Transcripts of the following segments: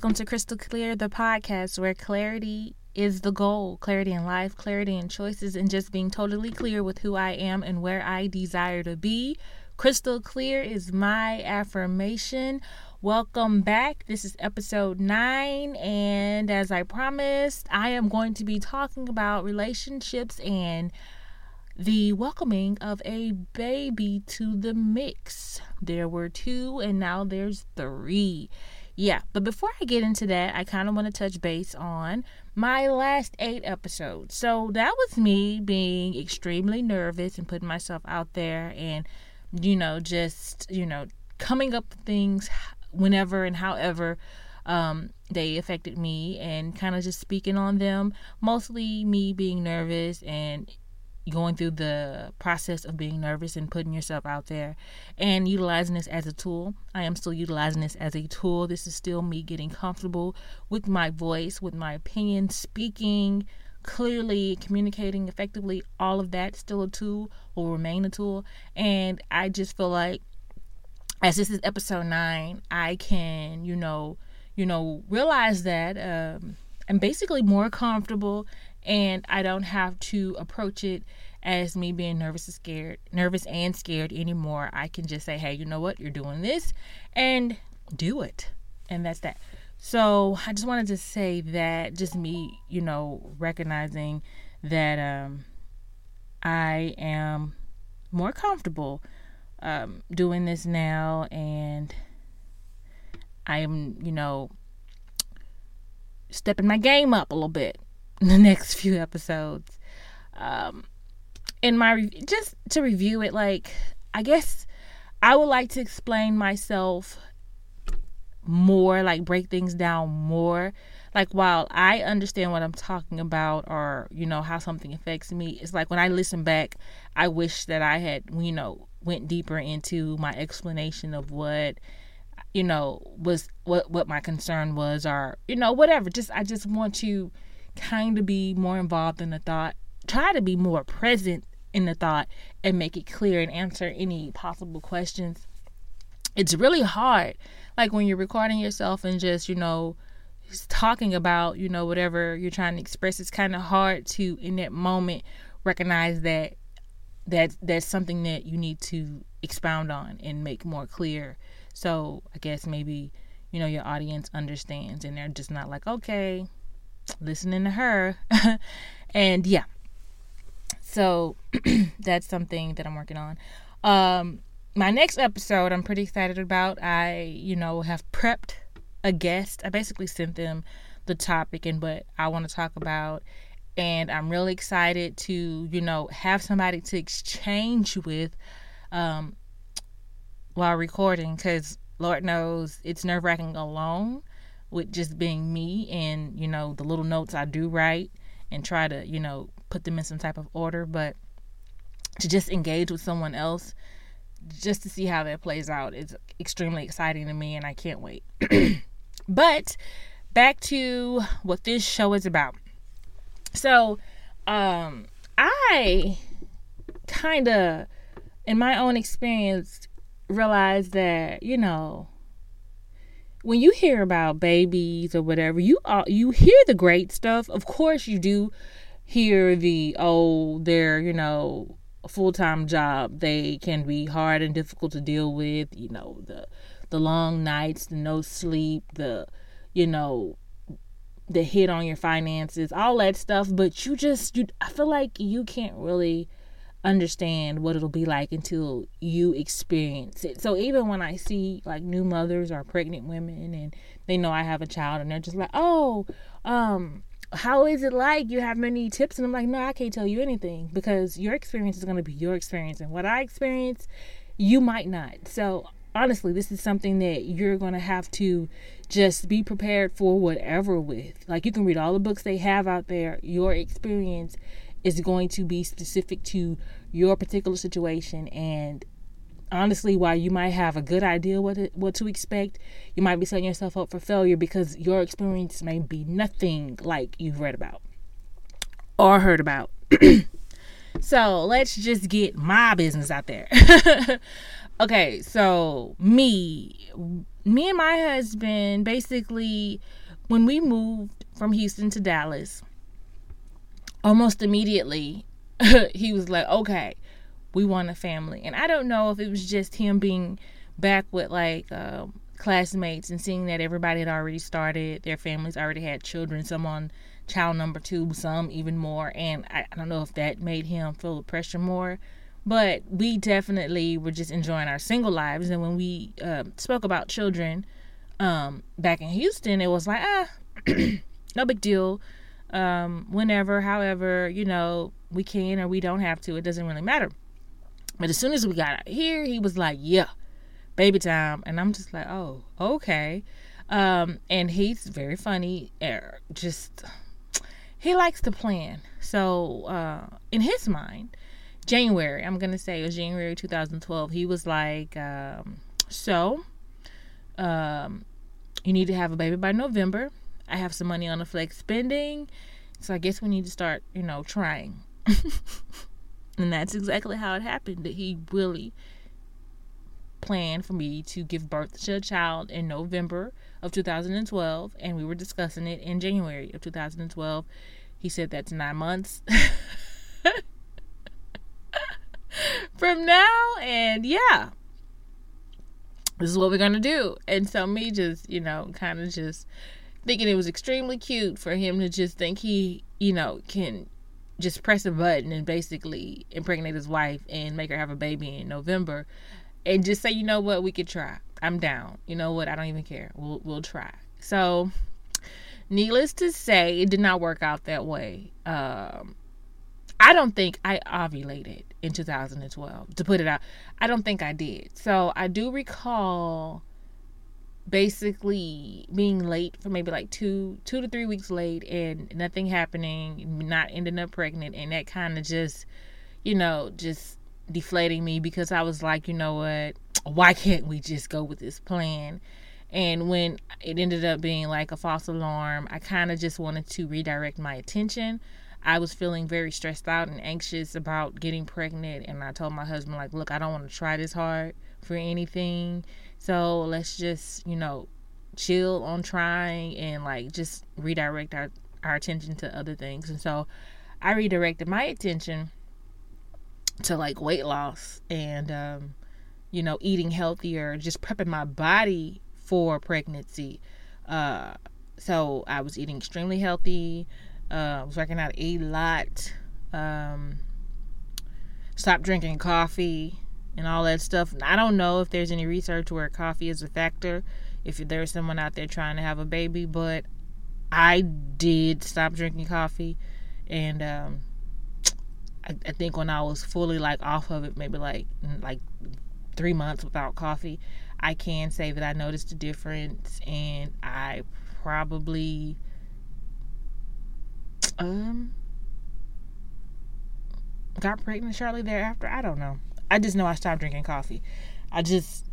Welcome to Crystal Clear, the podcast where clarity is the goal clarity in life, clarity in choices, and just being totally clear with who I am and where I desire to be. Crystal clear is my affirmation. Welcome back. This is episode nine, and as I promised, I am going to be talking about relationships and the welcoming of a baby to the mix. There were two, and now there's three. Yeah, but before I get into that, I kind of want to touch base on my last eight episodes. So that was me being extremely nervous and putting myself out there and, you know, just, you know, coming up with things whenever and however um, they affected me and kind of just speaking on them. Mostly me being nervous and going through the process of being nervous and putting yourself out there and utilizing this as a tool. I am still utilizing this as a tool. This is still me getting comfortable with my voice, with my opinion, speaking clearly, communicating effectively. All of that still a tool, will remain a tool. And I just feel like as this is episode nine, I can, you know, you know, realize that um, I'm basically more comfortable and I don't have to approach it as me being nervous and scared, nervous and scared anymore. I can just say, "Hey, you know what? You're doing this and do it." And that's that. So, I just wanted to say that just me, you know, recognizing that um I am more comfortable um doing this now and I am, you know, stepping my game up a little bit the next few episodes. Um, in my just to review it, like I guess I would like to explain myself more, like break things down more. Like while I understand what I'm talking about or, you know, how something affects me, it's like when I listen back, I wish that I had, you know, went deeper into my explanation of what you know was what what my concern was or you know whatever just i just want to kind of be more involved in the thought, try to be more present in the thought and make it clear and answer any possible questions. It's really hard, like when you're recording yourself and just, you know, talking about, you know, whatever you're trying to express. It's kind of hard to, in that moment, recognize that that that's something that you need to expound on and make more clear. So I guess maybe you know your audience understands and they're just not like okay listening to her. and yeah. So that's something that I'm working on. Um my next episode I'm pretty excited about. I, you know, have prepped a guest. I basically sent them the topic and what I want to talk about and I'm really excited to, you know, have somebody to exchange with um while recording cuz Lord knows it's nerve wracking alone with just being me and you know the little notes I do write and try to you know put them in some type of order but to just engage with someone else just to see how that plays out is extremely exciting to me and I can't wait. but back to what this show is about. So, um I kind of in my own experience realized that, you know, when you hear about babies or whatever, you uh, you hear the great stuff. Of course, you do hear the oh, they're you know a full time job. They can be hard and difficult to deal with. You know the the long nights, the no sleep, the you know the hit on your finances, all that stuff. But you just you, I feel like you can't really understand what it'll be like until you experience it. So even when I see like new mothers or pregnant women and they know I have a child and they're just like, "Oh, um how is it like? You have many tips?" And I'm like, "No, I can't tell you anything because your experience is going to be your experience and what I experience, you might not." So, honestly, this is something that you're going to have to just be prepared for whatever with. Like you can read all the books they have out there, your experience is going to be specific to your particular situation. And honestly while you might have a good idea what to, what to expect you might be setting yourself up for failure because your experience may be nothing like you've read about or heard about. So let's just get my business out there. Okay so me. Me and my husband basically when we moved from Houston to Dallas, almost immediately he was like, "Okay, we want a family." And I don't know if it was just him being back with like uh, classmates and seeing that everybody had already started, their families already had children, some on child number two, some even more. And I, I don't know if that made him feel the pressure more. But we definitely were just enjoying our single lives. And when we uh, spoke about children um, back in Houston, it was like, ah, no big deal. Um, whenever, however, you know, we can or we don't have to. It doesn't really matter. But as soon as we got out here, he was like, yeah, baby time. And I'm just like, oh, okay. Um, and he's very funny. Er, just, he likes to plan. So, uh, in his mind, January, I'm going to say it was January 2012, he was like, um, so, um, you need to have a baby by November. I have some money on the flex spending. So I guess we need to start, you know, trying. and that's exactly how it happened that he really planned for me to give birth to a child in November of 2012, and we were discussing it in January of 2012. He said that's nine months from now, and yeah, this is what we're gonna do. And so, me just, you know, kind of just thinking it was extremely cute for him to just think he, you know, can just press a button and basically impregnate his wife and make her have a baby in November and just say, you know what, we could try. I'm down. You know what? I don't even care. We'll we'll try. So, needless to say, it did not work out that way. Um, I don't think I ovulated in 2012. To put it out, I don't think I did. So I do recall basically being late for maybe like two two to three weeks late and nothing happening, not ending up pregnant, and that kind of just, you know, just deflating me because I was like, you know what? Why can't we just go with this plan? And when it ended up being like a false alarm, I kind of just wanted to redirect my attention. I was feeling very stressed out and anxious about getting pregnant. And I told my husband, like, look, I don't want to try this hard for anything. So let's just, you know, chill on trying and like just redirect our, our attention to other things. And so I redirected my attention to like weight loss and um, you know eating healthier just prepping my body for pregnancy uh, so i was eating extremely healthy uh, i was working out a lot um, stopped drinking coffee and all that stuff i don't know if there's any research where coffee is a factor if there's someone out there trying to have a baby but i did stop drinking coffee and um, I, I think when I was fully like off of it, maybe like like three months without coffee, I can say that I noticed a difference, and I probably um got pregnant shortly thereafter. I don't know. I just know I stopped drinking coffee. I just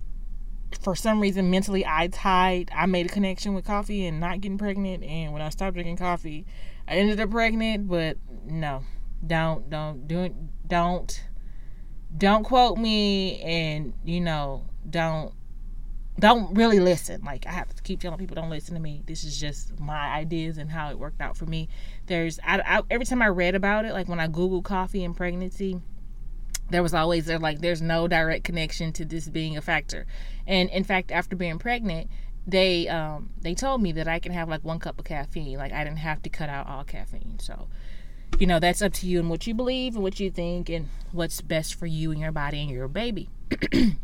for some reason mentally I tied I made a connection with coffee and not getting pregnant and when I stopped drinking coffee I ended up pregnant but no. Don't don't do don't don't quote me and you know don't don't really listen. Like i have to keep telling people don't listen to me. This is just my ideas and how it worked out for me. There's I, I, every time i read about it like when i Google coffee and pregnancy there was always there like there's no direct connection to this being a factor. And in fact after being pregnant they um they told me that i can have like one cup of caffeine. Like i didn't have to cut out all caffeine. So you know, that's up to you and what you believe and what you think and what's best for you and your body and your baby.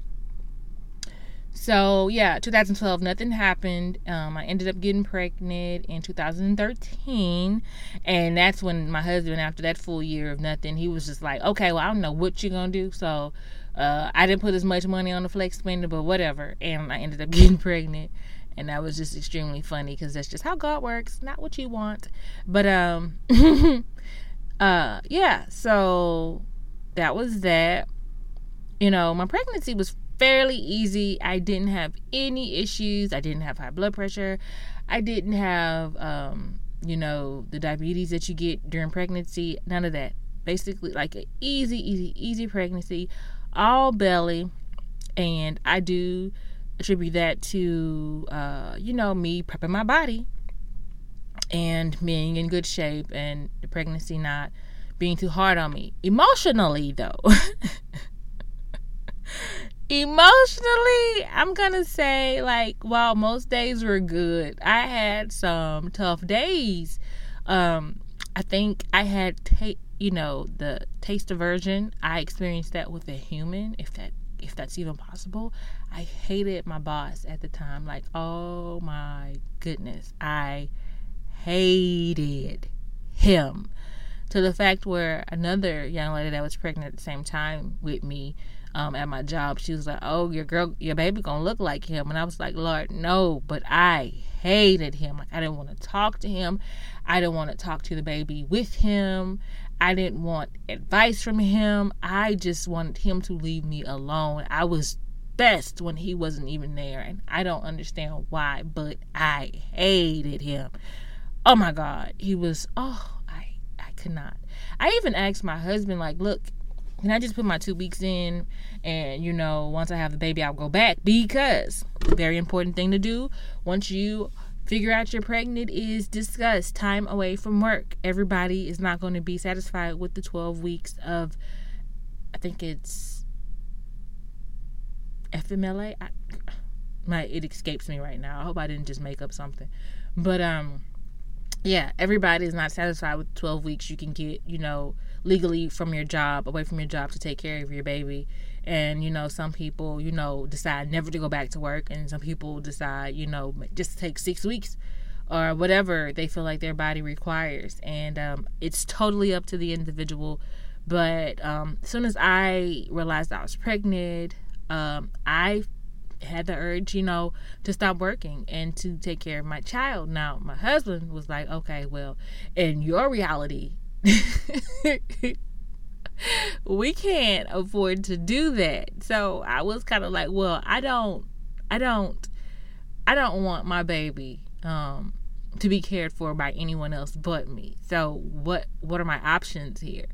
so, yeah, 2012, nothing happened. Um, I ended up getting pregnant in 2013. And that's when my husband, after that full year of nothing, he was just like, okay, well, I don't know what you're to do. So, uh, I didn't put as much money on the flex spender, but whatever. And I ended up getting pregnant and that was just extremely funny because that's just how God works, not what you want. But um, uh, yeah. So that was that. You know, my pregnancy was fairly easy. I didn't have any issues. I didn't have high blood pressure. I didn't have, um, you know, the diabetes that you get during pregnancy. None of that. Basically, like an easy, easy, easy pregnancy, all belly. And I do attribute that to, uh, you know, me prepping my body and being in good shape and the pregnancy not being too hard on me. Emotionally, though, emotionally, I'm gonna say, like, while most days were good, I had some tough days. Um, I think I had, ta- you know, the taste aversion. I experienced that with a human, if that if that's even possible. I hated my boss at the time. Like, oh my goodness, I hated him to the fact where another young lady that was pregnant at the same time with me um, at my job, she was like, "Oh, your girl, your baby gonna look like him," and I was like, "Lord, no!" But I hated him. Like I didn't want to talk to him. I didn't want to talk to the baby with him. I didn't want advice from him. I just wanted him to leave me alone. I was best when he wasn't even there, and I don't understand why, but I hated him. Oh my God, he was. Oh, I I could not. I even asked my husband, like, look, can I just put my two weeks in and you know once i have the baby i'll go back? Because very important thing to do once you figure out you're pregnant is discuss time away from work. Everybody is not going to be satisfied with the 12 weeks of i think it's fmla I, my it escapes me right now. I hope i didn't just make up something. But um yeah everybody is not satisfied with 12 weeks you can get you know legally from your job, away from your job to take care of your baby. And, you know, some people, you know, decide never to go back to work. And some people decide, you know, just take six weeks or whatever they feel like their body requires. And um, it's totally up to the individual. But um, as soon as I realized I was pregnant, um, I had the urge, you know, to stop working and to take care of my child. Now, my husband was like, okay, well, in your reality, we can't afford to do that. So I was kind of like, well, I don't, I don't, I don't want my baby um, to be cared for by anyone else but me. So what, what are my options here?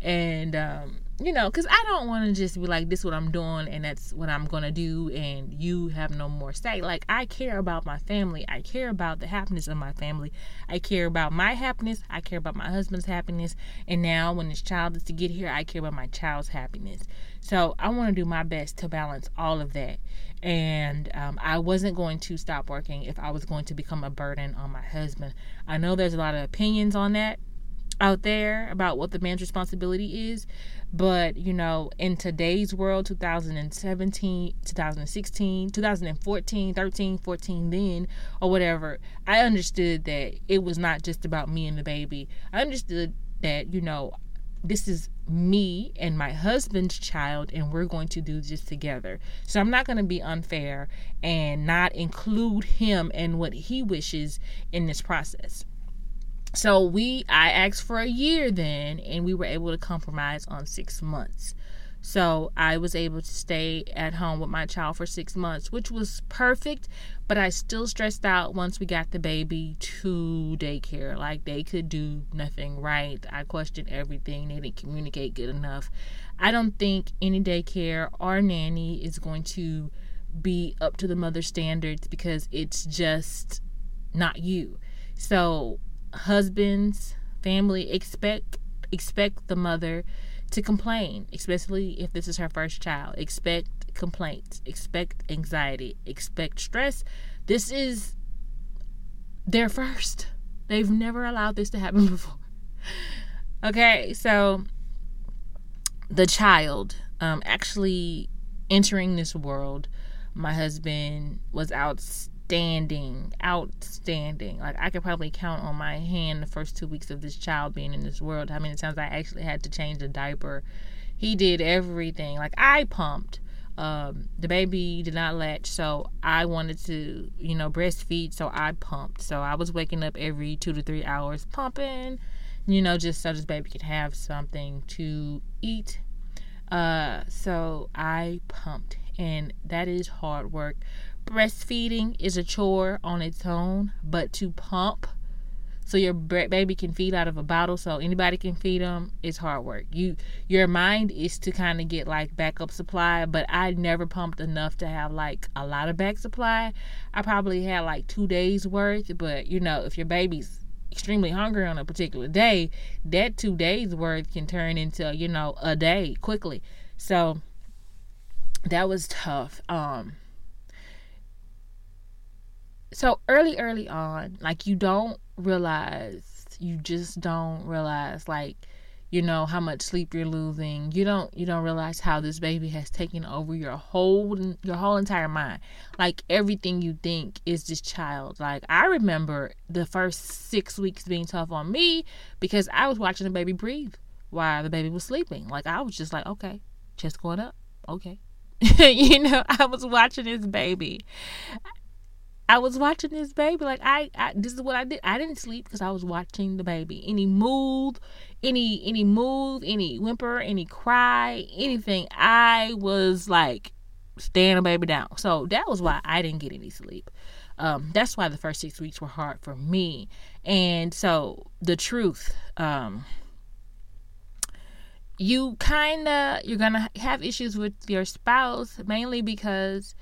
And um, you know, because I don't want to just be like, this is what I'm doing and that's what I'm going to do, and you have no more say. Like, I care about my family. I care about the happiness of my family. I care about my happiness. I care about my husband's happiness. And now, when this child is to get here, I care about my child's happiness. So, I want to do my best to balance all of that. And um, I wasn't going to stop working if I was going to become a burden on my husband. I know there's a lot of opinions on that out there about what the man's responsibility is but you know in today's world 2017 2016 2014 13 14 then or whatever i understood that it was not just about me and the baby. I understood that you know this is me and my husband's child and we're going to do this together. So i'm not going to be unfair and not include him and what he wishes in this process so we I asked for a year then and we were able to compromise on 6 months. So I was able to stay at home with my child for 6 months, which was perfect, but I still stressed out once we got the baby to daycare. Like they could do nothing right. I questioned everything. They didn't communicate good enough. I don't think any daycare or nanny is going to be up to the mother standards because it's just not you. So husbands, family expect expect the mother to complain, especially if this is her first child. Expect complaints, expect anxiety, expect stress. This is their first. They've never allowed this to happen before. Okay, so the child um, actually entering this world, my husband was out outstanding, outstanding. Like I could probably count on my hand the first two weeks of this child being in this world how many times I actually had to change a diaper. He did everything. Like I pumped. Um, the baby did not latch, so I wanted to, you know, breastfeed, so I pumped. So I was waking up every two to three hours pumping, you know, just so this baby could have something to eat. Uh, so I pumped, and that is hard work breastfeeding is a chore on its own, but to pump so your baby can feed out of a bottle so anybody can feed them it's hard work. You your mind is to kind of get like backup supply but i never pumped enough to have like a lot of back supply. I probably had like two days worth but you know if your baby's extremely hungry on a particular day that two days worth can turn into you know a day quickly. So that was tough. Um so early early on like you don't realize you just don't realize like you know how much sleep you're losing. You don't you don't realize how this baby has taken over your whole your whole entire mind. Like everything you think is this child. Like i remember the first six weeks being tough on me because i was watching the baby breathe while the baby was sleeping. Like i was just like okay chest going up. Okay. You know i was watching this baby I was watching this baby. Like I, I this is what I did. I didn't sleep because I was watching the baby. Any move, any any move, any whimper, any cry, anything. I was like staring the baby down. So that was why I didn't get any sleep. Um, that's why the first six weeks were hard for me. And so the truth, um, you kind of you're gonna have issues with your spouse mainly because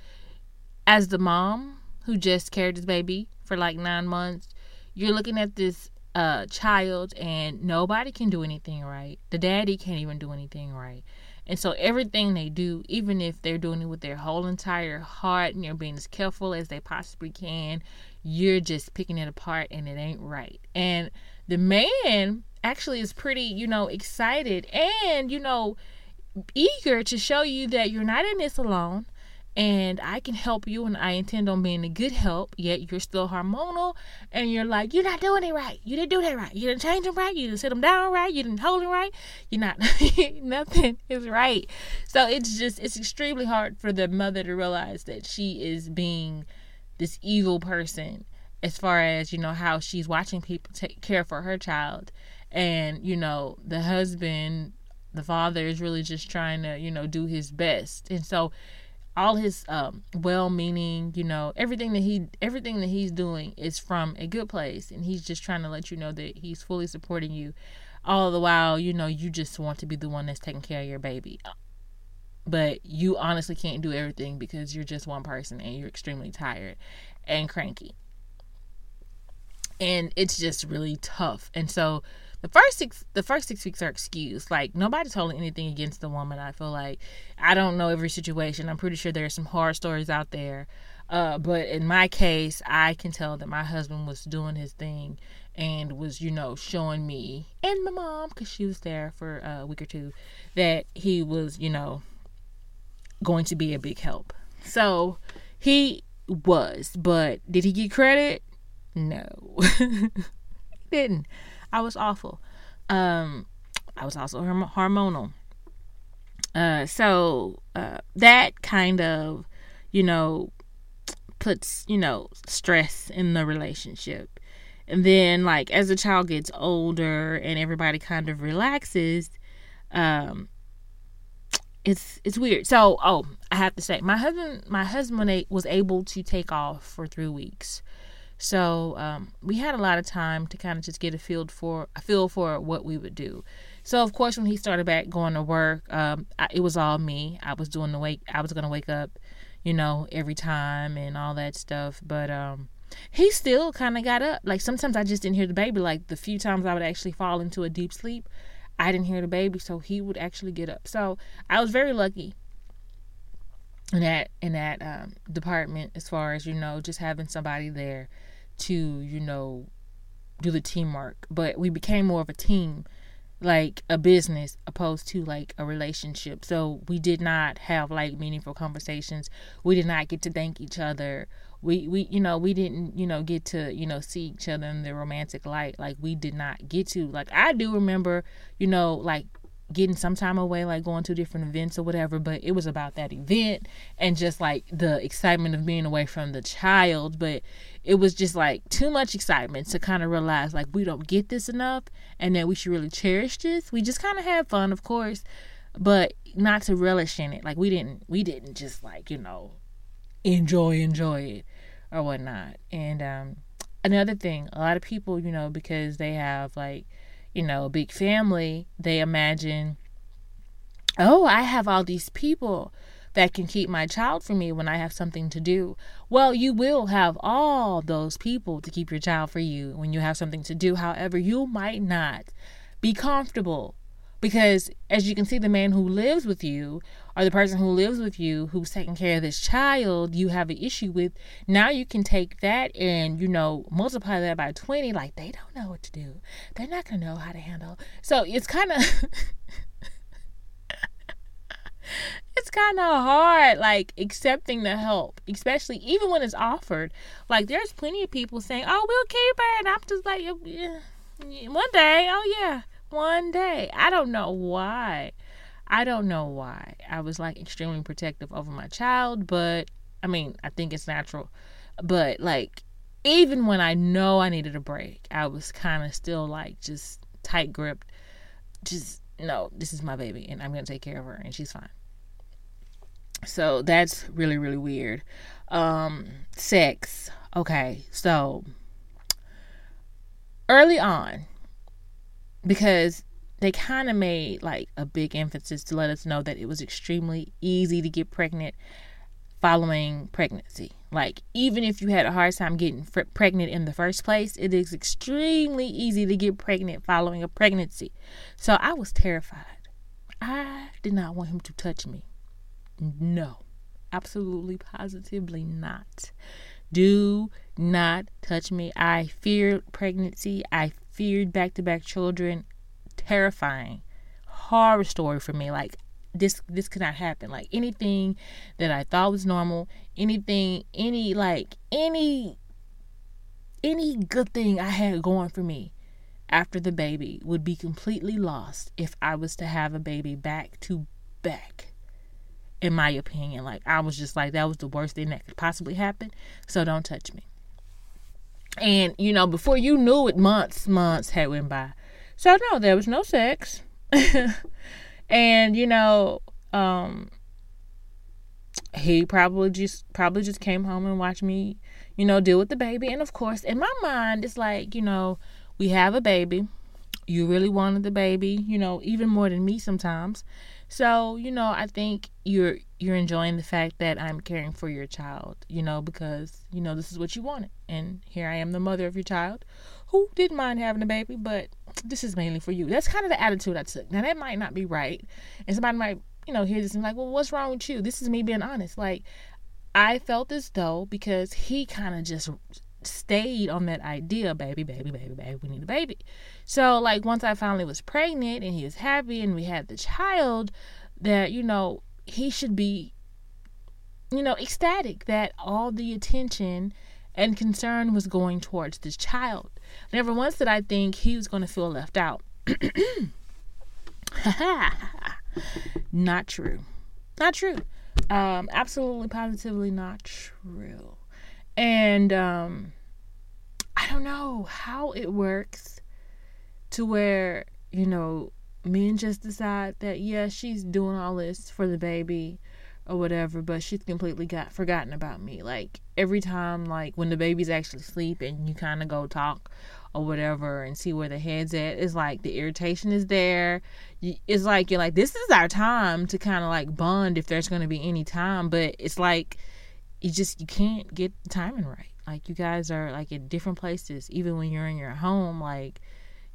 as the mom who just carried his baby for like nine months, you're looking at this uh, child and nobody can do anything right. The daddy can't even do anything right. And so everything they do, even if they're doing it with their whole entire heart and they're being as careful as they possibly can, you're just picking it apart and it ain't right. And the man actually is pretty, you know, excited and, you know, eager to show you that you're not in this alone and I can help you and I intend on being a good help, yet you're still hormonal and you're like, you're not doing it right. You didn't do that right. You didn't change them right. You didn't sit them down right. You didn't hold them right. You're not, nothing is right. So it's just, it's extremely hard for the mother to realize that she is being this evil person as far as, you know, how she's watching people take care for her child. And, you know, the husband, the father is really just trying to, you know, do his best. And so, all his um, well-meaning you know everything that he everything that he's doing is from a good place and he's just trying to let you know that he's fully supporting you all the while you know you just want to be the one that's taking care of your baby. But you honestly can't do everything because you're just one person and you're extremely tired and cranky. And it's just really tough. And so the first six the first six weeks are excused. Like nobody's holding anything against the woman. I feel like I don't know every situation. I'm pretty sure there's some horror stories out there. Uh, but in my case, I can tell that my husband was doing his thing and was, you know, showing me and my mom, because she was there for a week or two, that he was, you know, going to be a big help. So he was, but did he get credit? No, he didn't. I was awful. Um, I was also hormonal. Uh, so uh, that kind of, you know, puts you know stress in the relationship. And then, like as the child gets older and everybody kind of relaxes, um, it's it's weird. So, oh, I have to say, my husband, my husband was able to take off for three weeks. So um, we had a lot of time to kind of just get a feel for a feel for what we would do. So of course, when he started back going to work, um, I, it was all me. I was doing the wake. I was gonna wake up, you know, every time and all that stuff. But um, he still kind of got up. Like sometimes I just didn't hear the baby. Like the few times I would actually fall into a deep sleep, I didn't hear the baby, so he would actually get up. So I was very lucky in that in that um, department as far as you know just having somebody there to you know do the teamwork but we became more of a team like a business opposed to like a relationship. So we did not have like meaningful conversations. We did not get to thank each other. We we you know we didn't you know get to you know see each other in the romantic light. Like we did not get to. Like i do remember you know like getting some time away, like going to different events or whatever, but it was about that event and just like the excitement of being away from the child. But it was just like too much excitement to kind of realize like we don't get this enough and that we should really cherish this. We just kind of had fun, of course, but not to relish in it. Like we didn't, we didn't just like, you know, enjoy, enjoy it or whatnot. And, um, another thing, a lot of people, you know, because they have like, you know, a big family, they imagine, oh, I have all these people that can keep my child for me when I have something to do. Well, you will have all those people to keep your child for you when you have something to do. However, you might not be comfortable because as you can see the man who lives with you or the person who lives with you who's taking care of this child you have an issue with now you can take that and you know multiply that by 20 like they don't know what to do. They're not going to know how to handle. So it's kind of it's kind of hard like accepting the help especially even when it's offered. Like there's plenty of people saying oh we'll keep her and i'm just like yeah, one day. Oh yeah one day. I don't know why. I don't know why. I was like extremely protective over my child, but I mean, I think it's natural. But like, even when I know I needed a break, I was kind of still like just tight gripped. Just, no, this is my baby and I'm going to take care of her and she's fine. So that's really, really weird. Um, sex. Okay, so early on, because they kind of made like a big emphasis to let us know that it was extremely easy to get pregnant following pregnancy. Like, even if you had a hard time getting fr- pregnant in the first place, it is extremely easy to get pregnant following a pregnancy. So I was terrified. I did not want him to touch me. No, absolutely, positively not. Do not touch me. I feared pregnancy. I feared back to back children. Terrifying. Horror story for me. Like this this could not happen. Like anything that I thought was normal, anything, any like any any good thing I had going for me after the baby would be completely lost if I was to have a baby back to back. In my opinion, like I was just like that was the worst thing that could possibly happen. So don't touch me. And you know, before you knew it, months, months had went by. So no, there was no sex. and you know, um he probably just probably just came home and watched me, you know, deal with the baby. And of course, in my mind, it's like, you know, we have a baby. You really wanted the baby, you know, even more than me sometimes. So, you know, I think you're you're enjoying the fact that I'm caring for your child, you know, because, you know, this is what you wanted. And here I am, the mother of your child, who didn't mind having a baby, but this is mainly for you. That's kind of the attitude I took. Now, that might not be right. And somebody might, you know, hear this and be like, well, what's wrong with you? This is me being honest. Like, I felt as though because he kind of just stayed on that idea, baby, baby, baby, baby, we need a baby. So, like, once I finally was pregnant and he was happy and we had the child, that, you know, he should be, you know, ecstatic that all the attention and concern was going towards this child. Never once did I think he was going to feel left out. not true. Not true. Um, absolutely, positively not true. And um, I don't know how it works to where, you know, men just decide that yeah she's doing all this for the baby or whatever but she's completely got forgotten about me. Like every time like when the baby's actually asleep and you kind of go talk or whatever and see where the head's at. It's like the irritation is there. It's like you're like this is our time to kind of like bond if there's going to be any time. But it's like you just you can't get the timing right like you guys are like in different places even when you're in your home like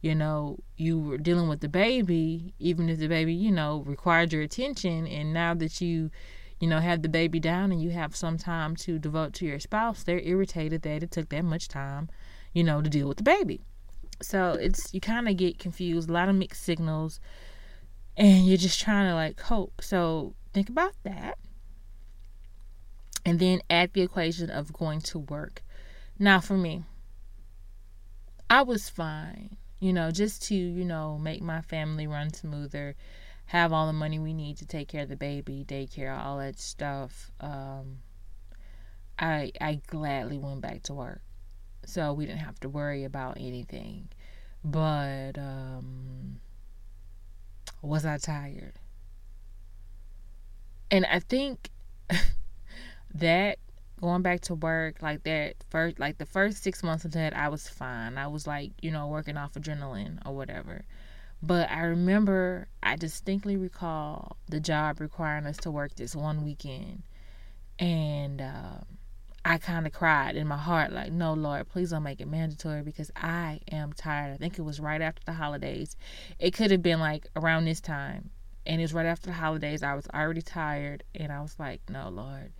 you know, you were dealing with the baby, even if the baby, you know, required your attention. And now that you, you know, have the baby down and you have some time to devote to your spouse, they're irritated that it took that much time, you know, to deal with the baby. So it's, you kind of get confused, a lot of mixed signals, and you're just trying to like cope. So think about that. And then add the equation of going to work. Now, for me, I was fine you know, just to, you know, make my family run smoother, have all the money we need to take care of the baby, daycare, all that stuff. Um, I I gladly went back to work. So we didn't have to worry about anything. But um was I tired? And I think that going back to work like that first like the first six months of that i was fine. I was like you know working off adrenaline or whatever. But i remember i distinctly recall the job requiring us to work this one weekend. And um, i kind of cried in my heart like no lord please don't make it mandatory because i am tired. I think it was right after the holidays. It could have been like around this time. And it was right after the holidays. I was already tired. And i was like no lord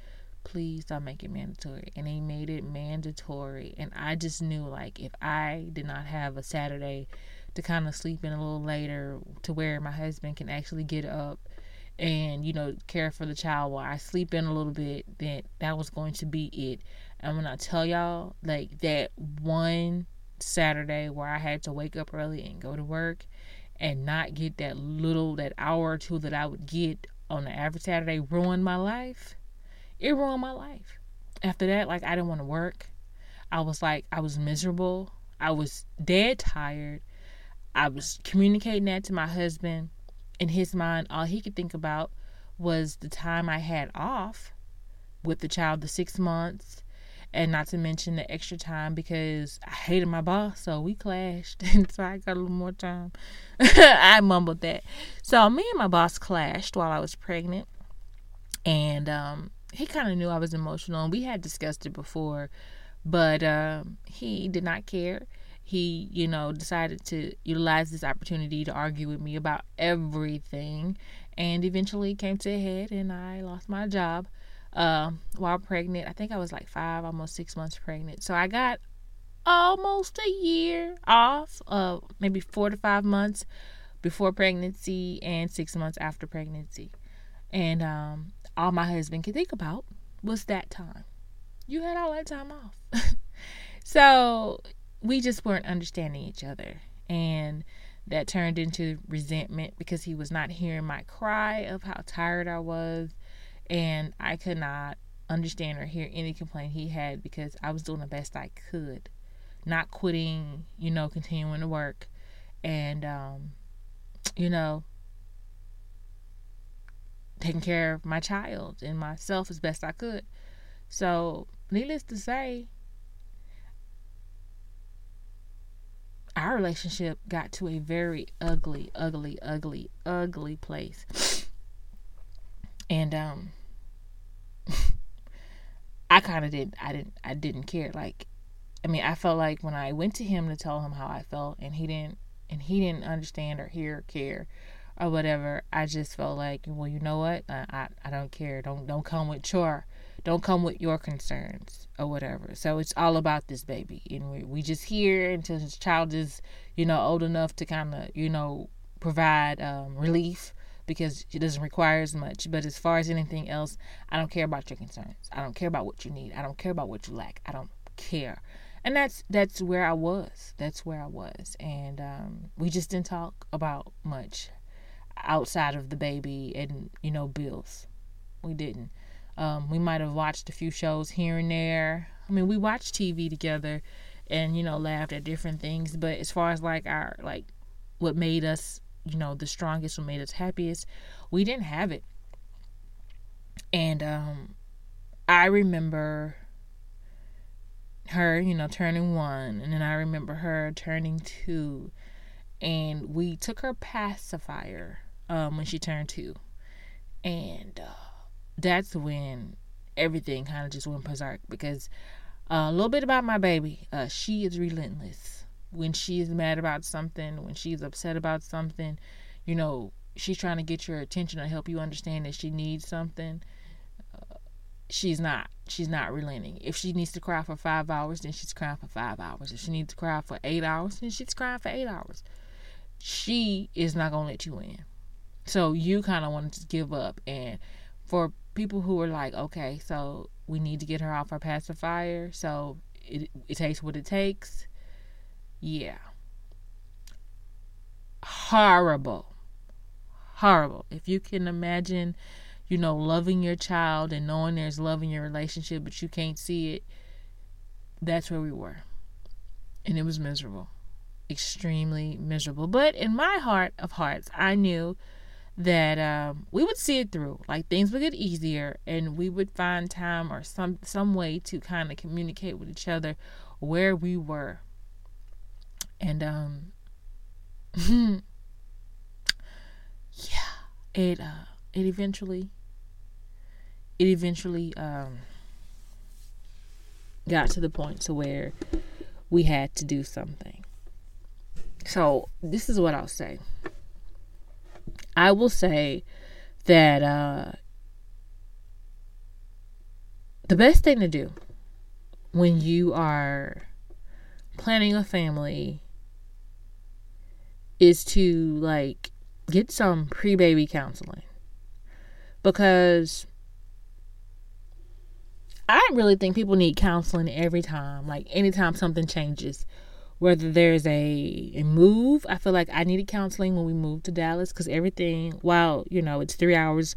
please don't make it mandatory. And they made it mandatory. And I just knew, like, if I did not have a Saturday to kind of sleep in a little later to where my husband can actually get up and, you know, care for the child while I sleep in a little bit, then that was going to be it. And when I tell y'all, like, that one Saturday where I had to wake up early and go to work and not get that little, that hour or two that I would get on the average Saturday ruined my life it ruined my life. After that, like I didn't want to work. I was like I was miserable. I was dead tired. I was communicating that to my husband. In his mind, all he could think about was the time I had off with the child, the six months, and not to mention the extra time because I hated my boss, so we clashed, and so I got a little more time. I mumbled that. So me and my boss clashed while I was pregnant, and um, he kind of knew I was emotional, and we had discussed it before, but uh, he did not care. He, you know, decided to utilize this opportunity to argue with me about everything, and eventually came to a head, and I lost my job uh, while pregnant. I think I was like five, almost six months pregnant. So I got almost a year off, uh, maybe four to five months before pregnancy and six months after pregnancy. And um, all my husband could think about was that time. You had all that time off. so we just weren't understanding each other. And that turned into resentment because he was not hearing my cry of how tired I was. And I could not understand or hear any complaint he had because I was doing the best I could, not quitting, you know, continuing to work. And, um, you know, taking care of my child and myself as best I could. So, needless to say, our relationship got to a very ugly, ugly, ugly, ugly place. And um I kind of didn't, I didn't I didn't care like I mean, I felt like when I went to him to tell him how I felt and he didn't and he didn't understand or hear or care or whatever, I just felt like, well, you know what? I, I, I don't care. Don't don't come with your don't come with your concerns or whatever. So it's all about this baby, and we we just here until his child is, you know, old enough to kind of, you know, provide um, relief because it doesn't require as much. But as far as anything else, I don't care about your concerns. I don't care about what you need. I don't care about what you lack. I don't care. And that's that's where I was. That's where I was, and um, we just didn't talk about much outside of the baby and you know bills. We didn't. Um, we might have watched a few shows here and there. I mean, we watched TV together, and you know laughed at different things. But as far as like our like what made us you know the strongest, what made us happiest, we didn't have it. And um, I remember her, you know, turning one, and then I remember her turning two, and we took her pacifier um, when she turned two, and uh, that's when everything kind of just went berserk because uh, a little bit about my baby. Uh, she is relentless. When she is mad about something, when she's upset about something, you know, she's trying to get your attention or help you understand that she needs something. Uh, she's not. She's not relenting. If she needs to cry for five hours, then she's crying for five hours. If she needs to cry for eight hours, then she's crying for eight hours. She is not gonna let you in. So you kind of wanted to give up. And for people who are like, okay, so we need to get her off our pacifier, so it, it takes what it takes. Yeah. Horrible. Horrible. If you can imagine, you know, loving your child and knowing there's love in your relationship, but you can't see it, that's where we were. And it was miserable. Extremely miserable. But in my heart of hearts, I knew that um, we would see it through. Like things would get easier, and we would find time or some some way to kind of communicate with each other where we were. And um, yeah, it uh, it eventually it eventually um got to the point to where we had to do something. So this is what I'll say. I will say that uh, the best thing to do when you are planning a family is to like get some pre-baby counseling. Because I really think people need counseling every time, like anytime something changes whether there's a, a move i feel like i needed counseling when we moved to dallas because everything while you know it's three hours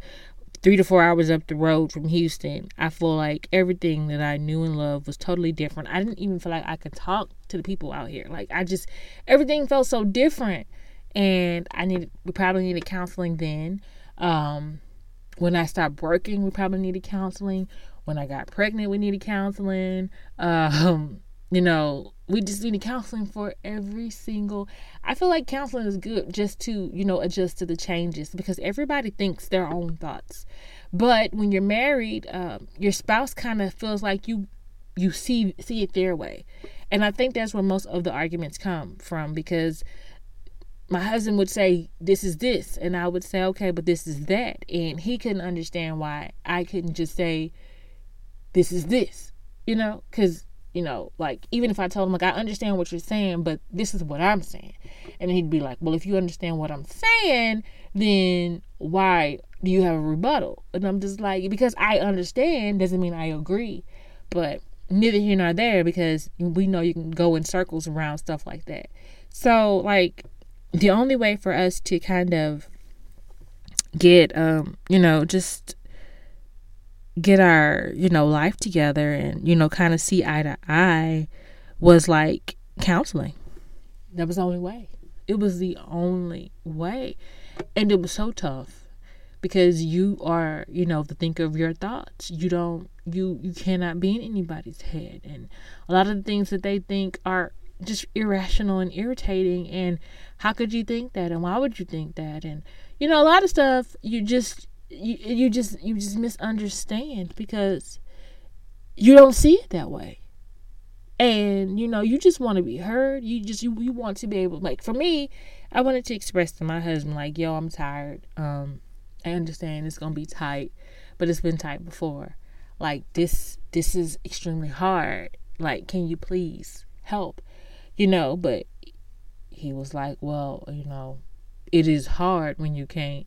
three to four hours up the road from houston i feel like everything that i knew and loved was totally different. I didn't even feel like i could talk to the people out here. Like i just everything felt so different. And i needed we probably needed counseling then. Um when i stopped working we probably needed counseling. When i got pregnant we needed counseling. Um you know we just need counseling for every single i feel like counseling is good just to you know adjust to the changes because everybody thinks their own thoughts. But when you're married uh, your spouse kind of feels like you you see see it their way. And i think that's where most of the arguments come from because my husband would say this is this and i would say okay but this is that and he couldn't understand why i couldn't just say this is this you know because you know, like even if I told him like I understand what you're saying, but this is what I'm saying, and he'd be like, well, if you understand what I'm saying, then why do you have a rebuttal? And I'm just like, because I understand doesn't mean I agree, but neither here nor there because we know you can go in circles around stuff like that. So like the only way for us to kind of get um you know just get our, you know, life together and, you know, kind of see eye to eye was like counseling. That was the only way. It was the only way. And it was so tough because you are, you know, the thinker of your thoughts. You don't you you cannot be in anybody's head. And a lot of the things that they think are just irrational and irritating and how could you think that and why would you think that and you know a lot of stuff you just you you just you just misunderstand because you don't see it that way. And you know you just want to be heard. You just you, you want to be able like for me i wanted to express to my husband like yo i'm tired. Um i understand it's gonna be tight but it's been tight before. Like this this is extremely hard. Like can you please help? You know but he was like well you know it is hard when you can't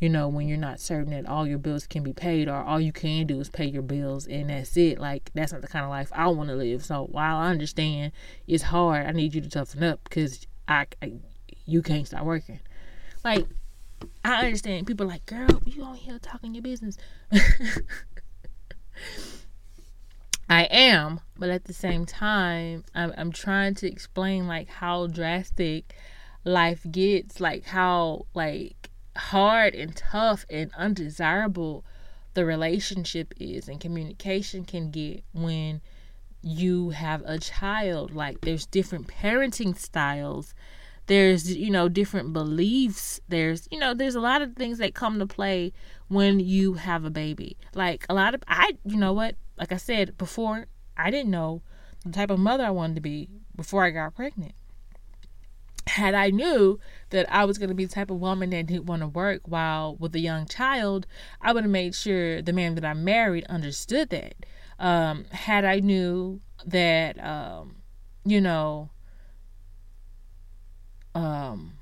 you know, when you're not certain that all your bills can be paid or all you can do is pay your bills and that's it. Like, that's not the kind of life I want to live. So, while I understand it's hard, I need you to toughen up because I, I, you can't stop working. Like, I understand people like, girl, you on here talking your business. I am, but at the same time, I'm, I'm trying to explain like how drastic life gets, like how like hard and tough and undesirable the relationship is and communication can get when you have a child. Like there's different parenting styles. There's you know different beliefs. There's you know there's a lot of things that come to play when you have a baby. Like a lot of i you know what? Like i said before i didn't know the type of mother i wanted to be before i got pregnant had I knew that I was going to be the type of woman that didn't want to work while with a young child, I would have made sure the man that I married understood that. Um, had I knew that, um, you know, um,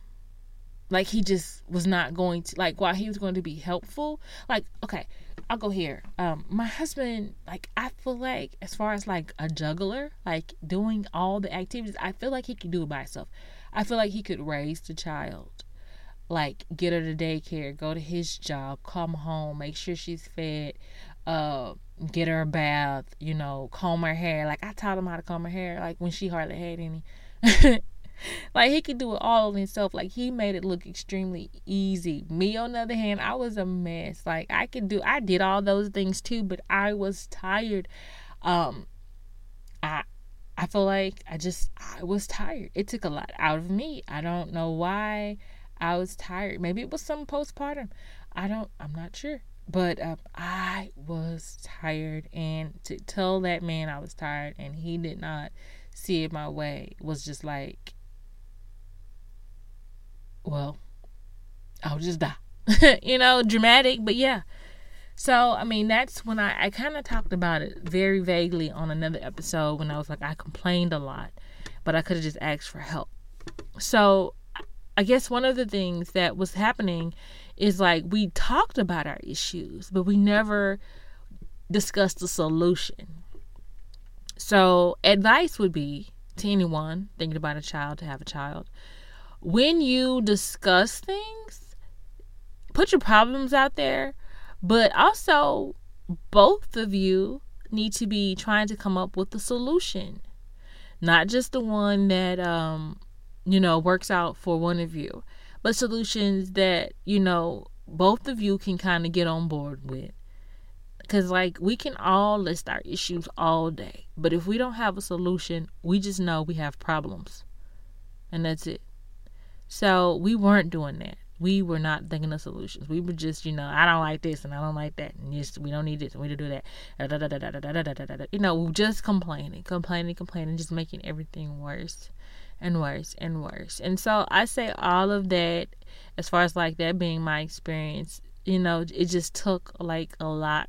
like he just was not going to like while he was going to be helpful. Like, okay, I'll go here. Um, my husband, like, I feel like as far as like a juggler, like doing all the activities, I feel like he can do it by himself. I feel like he could raise the child. Like get her to daycare, go to his job, come home, make sure she's fed, uh, get her a bath, you know, comb her hair. Like I taught him how to comb her hair, like when she hardly had any. like he could do it all himself. Like he made it look extremely easy. Me on the other hand, I was a mess. Like I could do I did all those things too, but I was tired. Um I I feel like I just I was tired. It took a lot out of me. I don't know why I was tired. Maybe it was some postpartum. I don't I'm not sure. But uh, I was tired and to tell that man I was tired and he did not see it my way was just like well, I'll just die. you know, dramatic, but yeah. So, I mean, that's when I, I kind of talked about it very vaguely on another episode when I was like, I complained a lot, but I could have just asked for help. So, I guess one of the things that was happening is like we talked about our issues, but we never discussed the solution. So, advice would be to anyone thinking about a child to have a child when you discuss things, put your problems out there, but also both of you need to be trying to come up with a solution, not just the one that um you know works out for one of you, but solutions that you know both of you can kind of get on board with. Because, like, we can all list our issues all day, but if we don't have a solution, we just know we have problems. And that's it. So we weren't doing that. We were not thinking of solutions. We were just, you know, I don't like this and I don't like that, and just we don't need this and we don't do that. You know, just complaining, complaining, complaining, just making everything worse and worse and worse. And so I say all of that, as far as like that being my experience, you know, it just took like a lot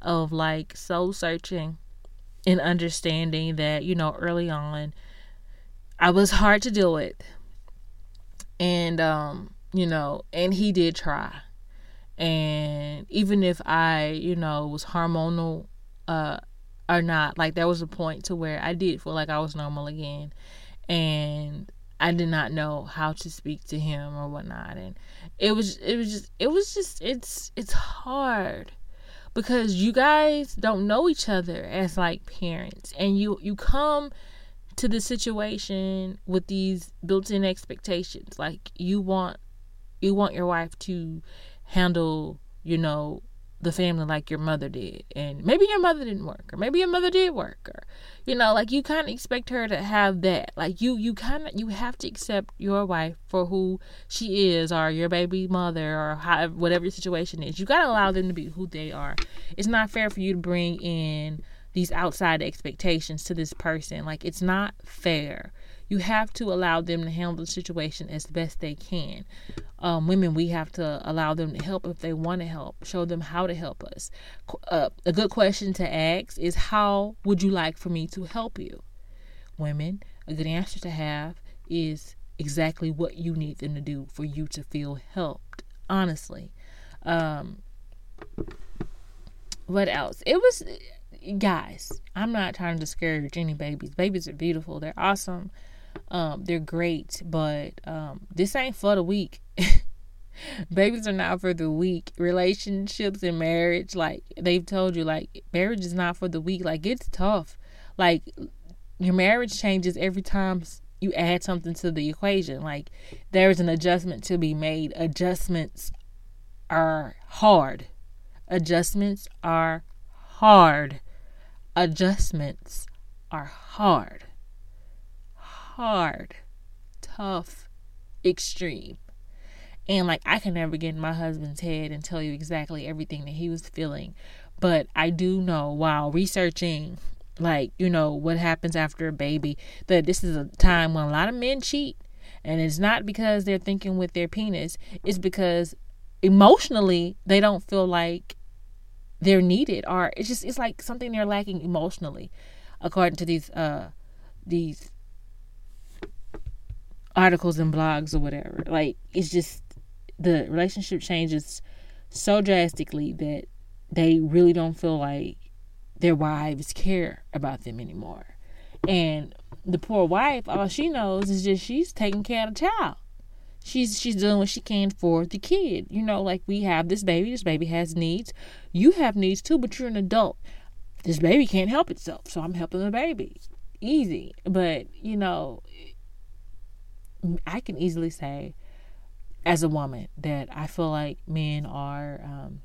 of like soul searching and understanding that, you know, early on, I was hard to deal with and um you know and he did try. And even if i you know was hormonal uh or not like there was a point to where i did feel like i was normal again. And i did not know how to speak to him or whatnot. And it was it was just it was just it's it's hard because you guys don't know each other as like parents. And you you come to the situation with these built-in expectations. Like you want you want your wife to handle you know the family like your mother did and maybe your mother didn't work or maybe your mother did work or you know like you kind of expect her to have that like you you kind of you have to accept your wife for who she is or your baby mother or whatever your situation is you got to allow them to be who they are it's not fair for you to bring in these outside expectations to this person. Like, it's not fair. You have to allow them to handle the situation as best they can. Um, women, we have to allow them to help if they want to help, show them how to help us. Uh, a good question to ask is How would you like for me to help you? Women, a good answer to have is exactly what you need them to do for you to feel helped, honestly. Um, what else? It was guys, I'm not trying to discourage any babies. Babies are beautiful. They're awesome. Um, they're great, but um, this ain't for the weak. babies are not for the weak. Relationships and marriage, like they've told you, like marriage is not for the weak. Like it's tough. Like your marriage changes every time you add something to the equation. Like there's an adjustment to be made. Adjustments are hard. Adjustments are hard adjustments are hard. Hard, tough, extreme. And like I can never get in my husband's head and tell you exactly everything that he was feeling. But I do know while researching like, you know, what happens after a baby, that this is a time when a lot of men cheat. And it's not because they're thinking with their penis, it's because emotionally they don't feel like they're needed or it's just it's like something they're lacking emotionally according to these uh these articles and blogs or whatever like it's just the relationship changes so drastically that they really don't feel like their wives care about them anymore and the poor wife all she knows is just she's taking care of the child she's she's doing what she can for the kid. You know, like we have this baby, this baby has needs. You have needs too, but you're an adult. This baby can't help itself, so I'm helping the baby. Easy. But, you know, I can easily say, as a woman, that I feel like men are um,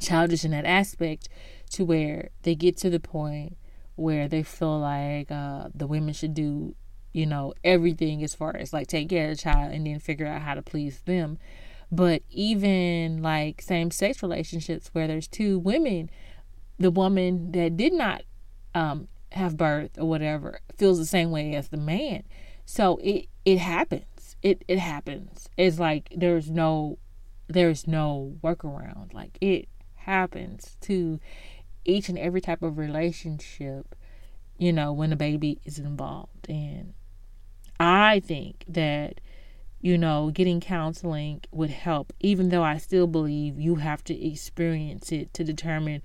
childish in that aspect to where they get to the point where they feel like uh, the women should do, you know, everything as far as like take care of the child and then figure out how to please them. But even like same sex relationships where there's two women, the woman that did not um, have birth or whatever feels the same way as the man. So it it happens. It it happens. It's like there's no there's no workaround. Like it happens to each and every type of relationship, you know, when a baby is involved. And I think that, you know, getting counseling would help, even though I still believe you have to experience it to determine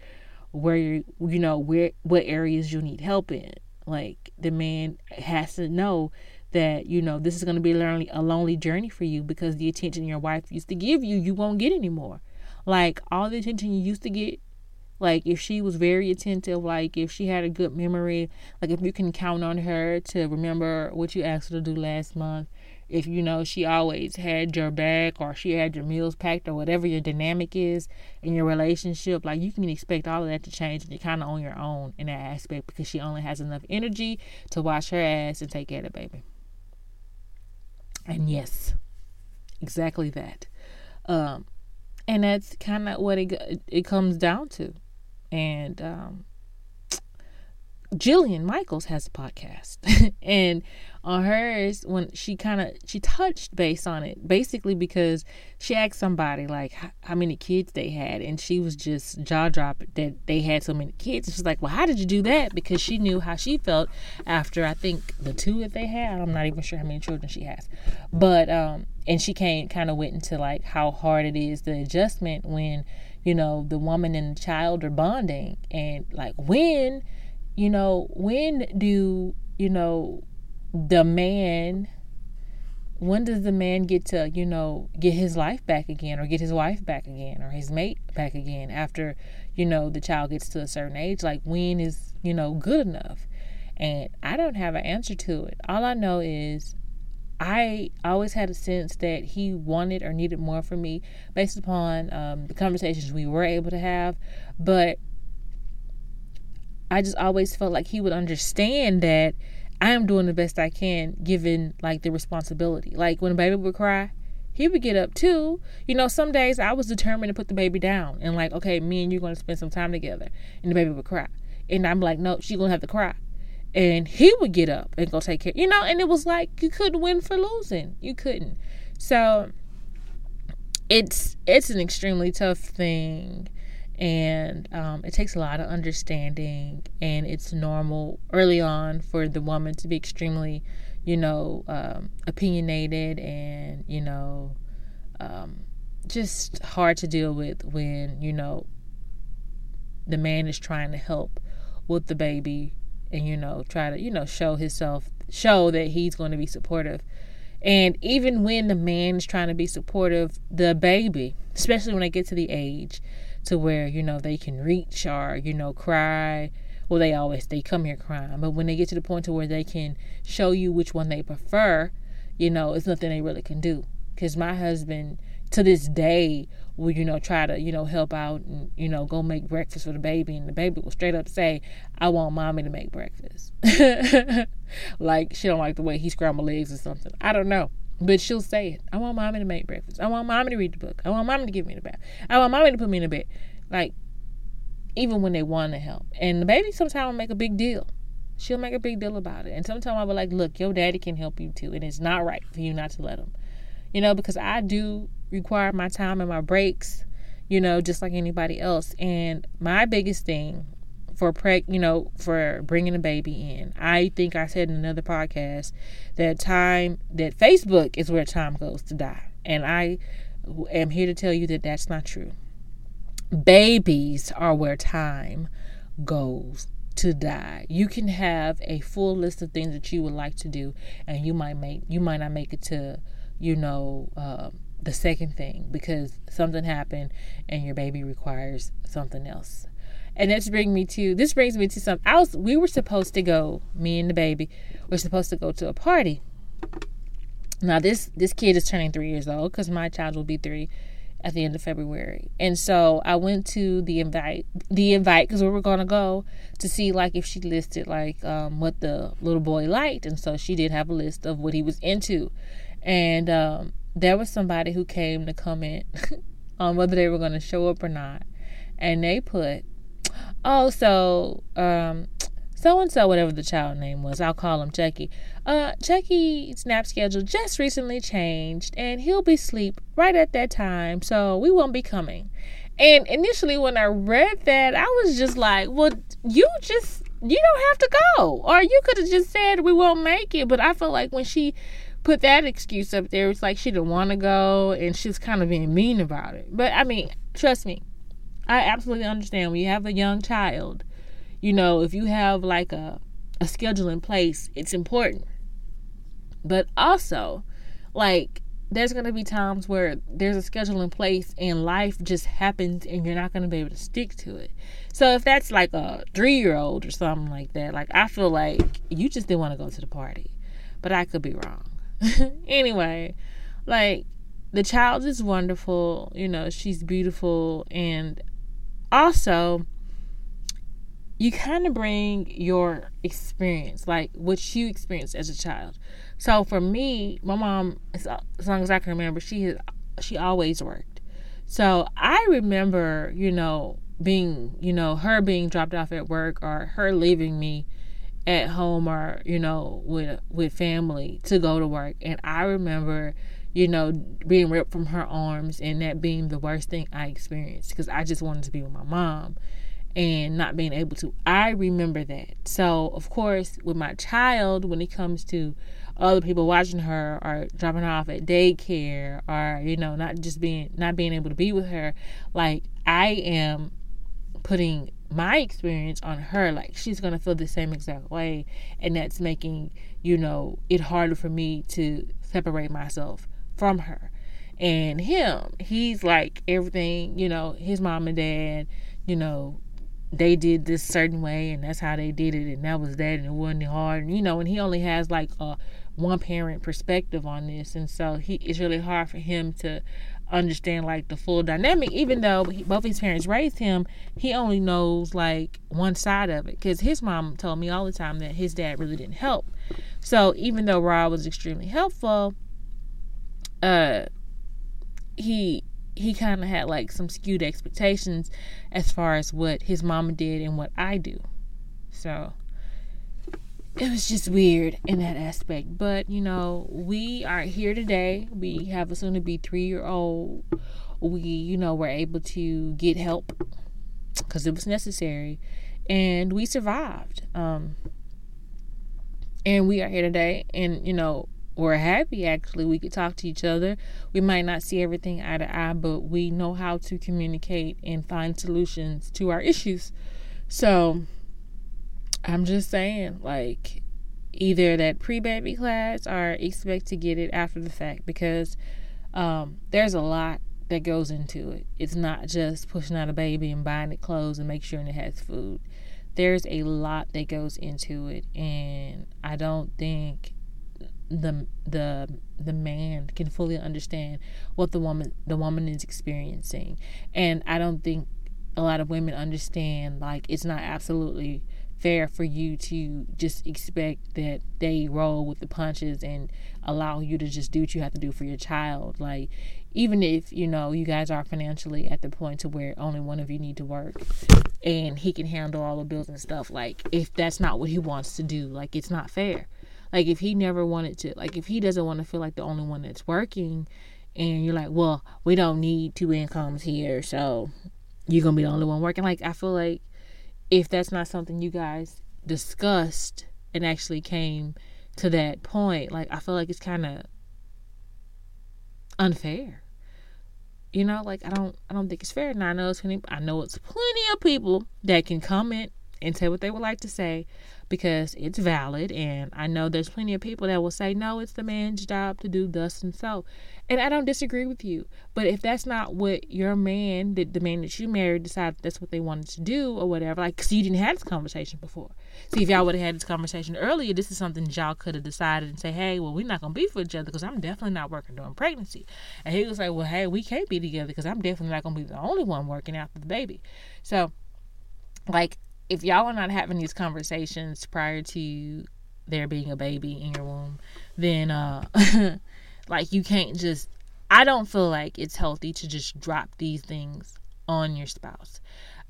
where you you know where what areas you need help in like the man has to know that you know this is going to be a lonely, a lonely journey for you because the attention your wife used to give you you won't get anymore. Like all the attention you used to get like if she was very attentive like if she had a good memory like if you can count on her to remember what you asked her to do last month if you know she always had your back or she had your meals packed or whatever your dynamic is in your relationship like you can expect all of that to change and you're kind of on your own in that aspect because she only has enough energy to wash her ass and take care of the baby and yes exactly that. Um and that's kind of what it it comes down to. And um Jillian Michaels has a podcast, and on hers, when she kind of she touched base on it, basically because she asked somebody like how many kids they had, and she was just jaw dropped that they had so many kids. And she's like, "Well, how did you do that?" Because she knew how she felt after I think the two that they had. I'm not even sure how many children she has, but um, and she came kind of went into like how hard it is the adjustment when you know the woman and the child are bonding, and like when you know, when do, you know, the man, when does the man get to, you know, get his life back again or get his wife back again or his mate back again after, you know, the child gets to a certain age? Like, when is, you know, good enough? And I don't have an answer to it. All I know is I always had a sense that he wanted or needed more from me based upon um, the conversations we were able to have. But I just always felt like he would understand that I am doing the best I can given like the responsibility. Like when a baby would cry, he would get up too. You know, some days I was determined to put the baby down and like, okay, me and you're going to spend some time together. And the baby would cry. And I'm like, no, she's going to have to cry. And he would get up and go take care. You know, and it was like you couldn't win for losing. You couldn't. So it's it's an extremely tough thing and um, it takes a lot of understanding and it's normal early on for the woman to be extremely you know um, opinionated and you know um, just hard to deal with when you know the man is trying to help with the baby and you know try to you know show himself show that he's going to be supportive. And even when the man is trying to be supportive the baby especially when they get to the age to where you know they can reach or you know cry. Well they always they come here crying. But when they get to the point to where they can show you which one they prefer you know it's nothing they really can do. Because my husband to this day will you know try to you know help out and you know go make breakfast for the baby. And the baby will straight up say i want mommy to make breakfast. Like she don't like the way he scrambled eggs or something. I don't know but she'll say it. I want mommy to make breakfast. I want mommy to read the book. I want mommy to give me the bath. I want mommy to put me in the bed. Like, even when they want to help. And the baby sometimes will make a big deal. She'll make a big deal about it. And sometimes I'll be like, look, your daddy can help you too. And it's not right for you not to let him. You know, because I do require my time and my breaks, you know, just like anybody else. And my biggest thing for preg you know for bringing a baby in. I think i said in another podcast that time that facebook is where time goes to die. And i am here to tell you that that's not true. Babies are where time goes to die. You can have a full list of things that you would like to do and you might make you might not make it to you know uh, the second thing because something happened and your baby requires something else and this brings me to this brings me to something. else. we were supposed to go, me and the baby, we're supposed to go to a party. Now this this kid is turning three years old because my child will be three at the end of February. And so I went to the invite the invite because we were gonna go to see like if she listed like um, what the little boy liked, and so she did have a list of what he was into, and um, there was somebody who came to comment on whether they were gonna show up or not, and they put, oh so um, so and so, whatever the child name was, I'll call him Chucky. Uh, Chucky's nap schedule just recently changed, and he'll be asleep right at that time, so we won't be coming. And initially, when I read that, I was just like, well, you just, you don't have to go. Or you could have just said, we won't make it. But I feel like when she put that excuse up there, it's like she didn't want to go and she's kind of being mean about it. But I mean, trust me, I absolutely understand when you have a young child you know, if you have like a, a schedule in place, it's important. But also, like, there's going to be times where there's a schedule in place and life just happens and you're not going to be able to stick to it. So if that's like a three year old or something like that, like I feel like you just didn't want to go to the party. But I could be wrong. anyway, like the child is wonderful, you know, she's beautiful and also you kind of bring your experience, like what you experienced as a child. So for me, my mom, as long as I can remember, she has, she always worked. So I remember, you know, being, you know, her being dropped off at work or her leaving me at home or you know with with family to go to work and i remember you know being ripped from her arms and that being the worst thing i experienced because i just wanted to be with my mom and not being able to. I remember that. So, of course, with my child, when it comes to other people watching her or dropping her off at daycare or, you know, not just being, not being able to be with her, like, I am putting my experience on her. Like, she's going to feel the same exact way. And that's making, you know, it harder for me to separate myself from her. And him, he's like everything, you know, his mom and dad, you know, they did this certain way and that's how they did it and that was that and it wasn't hard. And you know and he only has like a one parent perspective on this. And so he it's really hard for him to understand like the full dynamic even though he, both his parents raised him he only knows like one side of it. Because his mom told me all the time that his dad really didn't help. So even though Rob was extremely helpful uh he he kind of had like some skewed expectations as far as what his mama did and what I do. So it was just weird in that aspect. But you know, we are here today. We have a soon to be three year old. We, you know, were able to get help because it was necessary, and we survived. Um, and we are here today, and you know, we're happy actually. We could talk to each other. We might not see everything eye to eye but we know how to communicate and find solutions to our issues. So i'm just saying like either that pre-baby class or expect to get it after the fact because um, there's a lot that goes into it. It's not just pushing out a baby and buying it clothes and make sure it has food. There's a lot that goes into it and i don't think the the the man can fully understand what the woman the woman is experiencing. And i don't think a lot of women understand like it's not absolutely fair for you to just expect that they roll with the punches and allow you to just do what you have to do for your child. Like even if you know you guys are financially at the point to where only one of you need to work and he can handle all the bills and stuff like if that's not what he wants to do like it's not fair like if he never wanted to, like if he doesn't want to feel like the only one that's working, and you're like, well, we don't need two incomes here, so you're gonna be the only one working. Like I feel like if that's not something you guys discussed and actually came to that point, like I feel like it's kind of unfair. You know, like I don't, I don't think it's fair. And I know it's plenty, I know it's plenty of people that can comment and say what they would like to say, because it's valid. And I know there's plenty of people that will say, no, it's the man's job to do thus and so. And I don't disagree with you. But if that's not what your man, the, the man that you married, decided that's what they wanted to do or whatever, like, because you didn't have this conversation before. See, if y'all would have had this conversation earlier, this is something y'all could have decided and say, hey, well, we're not going to be for each other because I'm definitely not working during pregnancy. And he was like, well, hey, we can't be together because I'm definitely not going to be the only one working after the baby. So, like, if y'all are not having these conversations prior to there being a baby in your womb, then uh like you can't just I don't feel like it's healthy to just drop these things on your spouse.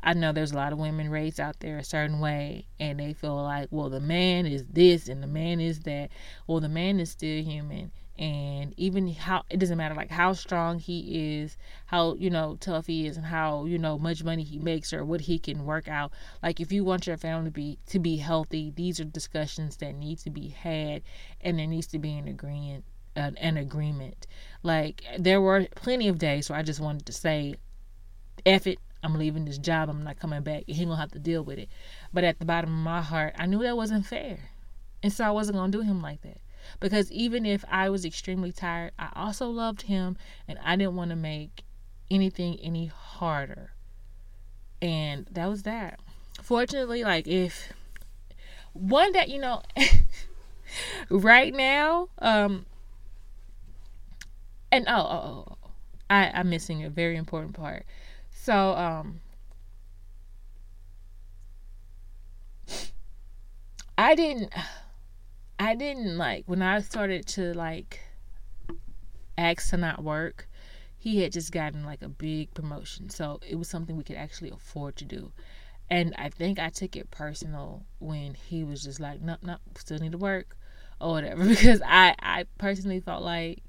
I know there's a lot of women raised out there a certain way and they feel like, well, the man is this and the man is that. Well, the man is still human and even how it doesn't matter like how strong he is how you know tough he is and how you know much money he makes or what he can work out. Like if you want your family to be to be healthy these are discussions that need to be had and there needs to be an agreement uh, an agreement. Like there were plenty of days where i just wanted to say F it i'm leaving this job i'm not coming back he gonna have to deal with it. But at the bottom of my heart i knew that wasn't fair. And so i wasn't gonna do him like that because even if I was extremely tired, I also loved him and I didn't want to make anything any harder. And that was that. Fortunately, like if one that you know right now, um and oh, oh, oh, oh I, I'm missing a very important part. So, um I didn't I didn't like when I started to like ask to not work. He had just gotten like a big promotion, so it was something we could actually afford to do. And I think I took it personal when he was just like, "Nope, nope, still need to work," or whatever. Because I, I personally felt like,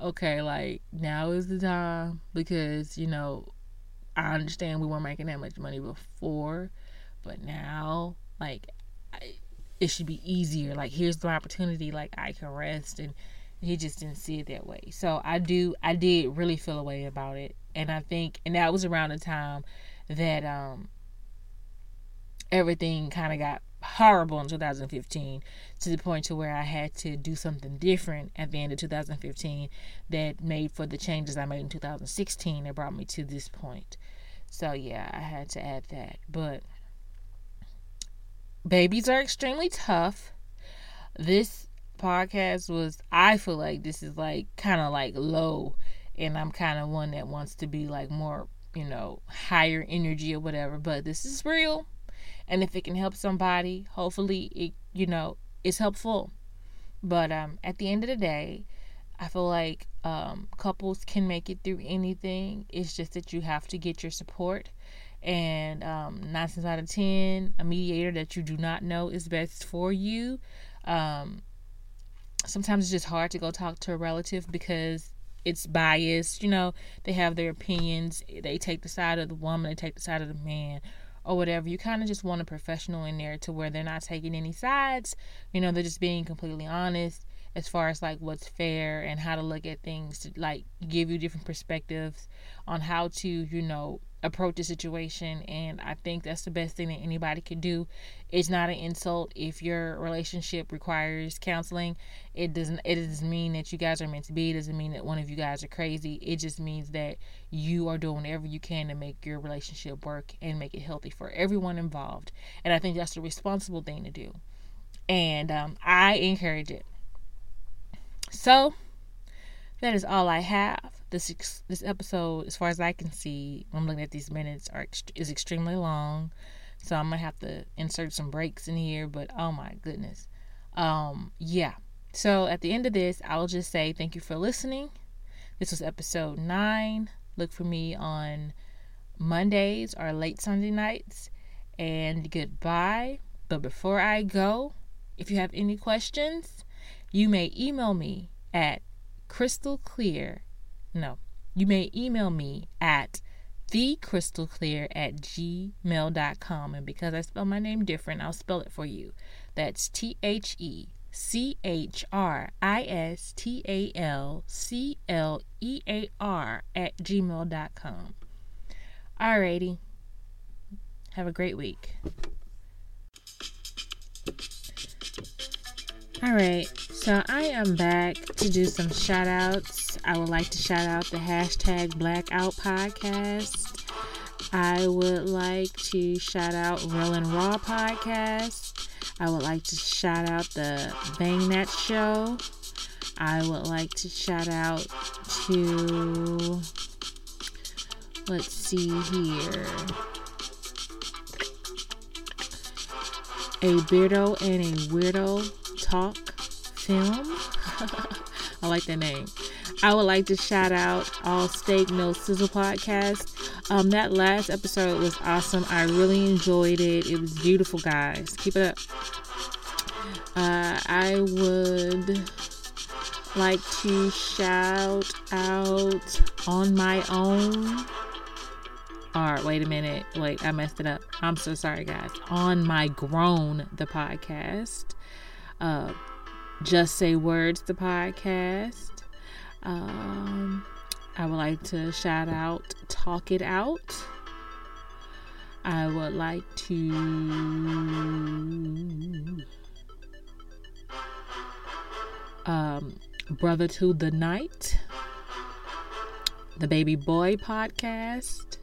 okay, like now is the time because you know, I understand we weren't making that much money before, but now, like, I, it should be easier. Like here's the opportunity, like I can rest and he just didn't see it that way. So I do I did really feel a way about it. And I think and that was around the time that um everything kind of got horrible in 2015 to the point to where I had to do something different at the end of 2015 that made for the changes I made in 2016 that brought me to this point. So yeah, I had to add that. But babies are extremely tough. This podcast was, I feel like this is like kind of like low, and I'm kind of one that wants to be like more, you know, higher energy or whatever. But this is real, and if it can help somebody, hopefully it, you know, is helpful. But um, at the end of the day, I feel like um, couples can make it through anything. It's just that you have to get your support and um, nine times out of ten, a mediator that you do not know is best for you. Um, sometimes it's just hard to go talk to a relative because it's biased. You know, they have their opinions. They take the side of the woman, they take the side of the man, or whatever. You kind of just want a professional in there to where they're not taking any sides. You know, they're just being completely honest as far as like what's fair and how to look at things to like give you different perspectives on how to you know approach the situation and i think that's the best thing that anybody can do. It's not an insult if your relationship requires counseling. It doesn't it doesn't mean that you guys are meant to be. It doesn't mean that one of you guys are crazy. It just means that you are doing whatever you can to make your relationship work and make it healthy for everyone involved. And i think that's the responsible thing to do. And um, i encourage it. So that is all i have this this episode, as far as I can see, I'm looking at these minutes, are is extremely long. So I'm gonna have to insert some breaks in here. But oh my goodness, um, yeah. So at the end of this, I'll just say thank you for listening. This was episode nine. Look for me on Mondays or late Sunday nights. And goodbye. But before I go, if you have any questions, you may email me at crystal clear no, you may email me at thechristalclear at gmail.com. And because I spell my name different, I'll spell it for you. That's T H E C H R I S T A L C L E A R at gmail.com. Alrighty. Have a great week. All right, so I am back to do some shout outs. I would like to shout out the hashtag Blackout Podcast. I would like to shout out Real and Raw Podcast. I would like to shout out the Bang That Show. I would like to shout out to, let's see here, a Beardo and a Weirdo Talk Film. I like that name. I would like to shout out All Steak No Sizzle Podcast. Um, that last episode was awesome. I really enjoyed it. It was beautiful, guys. Keep it up. Uh, I would like to shout out on my own. All right, wait a minute. Wait, I messed it up. I'm so sorry, guys. On my grown, the podcast uh, Just Say Words, the podcast. Um, I would like to shout out Talk It Out. I would like to um, Brother to the Night, the Baby Boy podcast,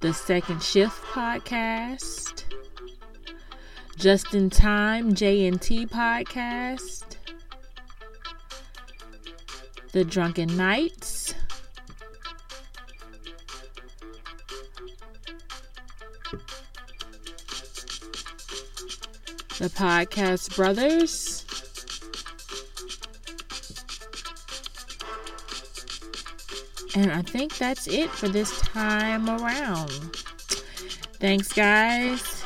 the Second Shift podcast, just in Time J&T podcast, The Drunken Knights, The Podcast Brothers, And I think that's it for this time around. Thanks, guys.